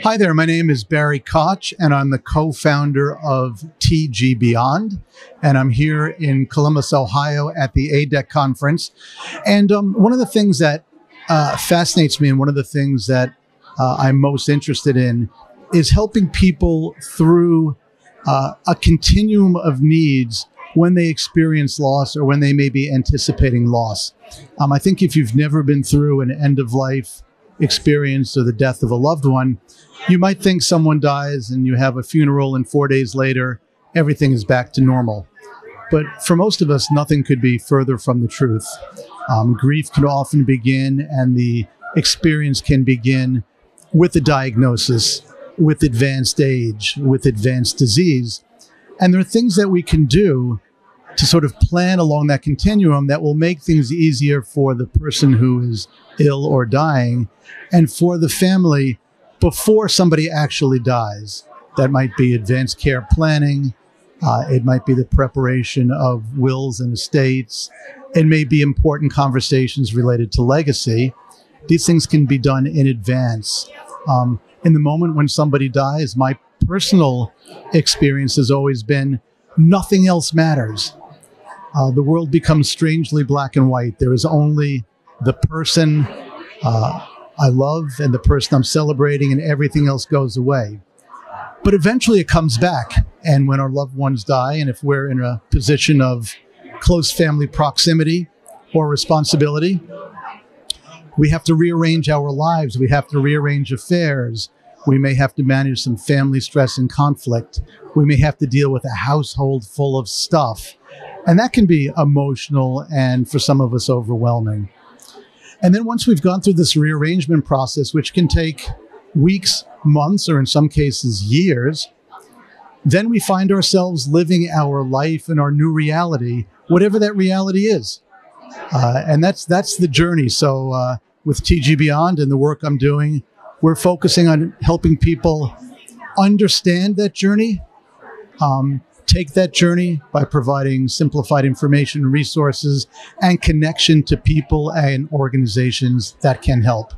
Hi there, my name is Barry Koch, and I'm the co founder of TG Beyond. And I'm here in Columbus, Ohio at the ADEC conference. And um, one of the things that uh, fascinates me, and one of the things that uh, I'm most interested in, is helping people through uh, a continuum of needs when they experience loss or when they may be anticipating loss. Um, I think if you've never been through an end of life experience or the death of a loved one, you might think someone dies and you have a funeral, and four days later, everything is back to normal. But for most of us, nothing could be further from the truth. Um, grief can often begin, and the experience can begin with a diagnosis, with advanced age, with advanced disease. And there are things that we can do to sort of plan along that continuum that will make things easier for the person who is ill or dying and for the family before somebody actually dies. That might be advanced care planning. Uh, it might be the preparation of wills and estates. It may be important conversations related to legacy. These things can be done in advance. Um, in the moment when somebody dies, my personal experience has always been nothing else matters. Uh, the world becomes strangely black and white. There is only the person, uh, I love and the person I'm celebrating, and everything else goes away. But eventually it comes back. And when our loved ones die, and if we're in a position of close family proximity or responsibility, we have to rearrange our lives. We have to rearrange affairs. We may have to manage some family stress and conflict. We may have to deal with a household full of stuff. And that can be emotional and for some of us overwhelming. And then once we've gone through this rearrangement process, which can take weeks, months, or in some cases years, then we find ourselves living our life in our new reality, whatever that reality is. Uh, and that's that's the journey. So uh, with TG Beyond and the work I'm doing, we're focusing on helping people understand that journey, um, take that journey by providing simplified information, resources, and connection to people and organizations that can help.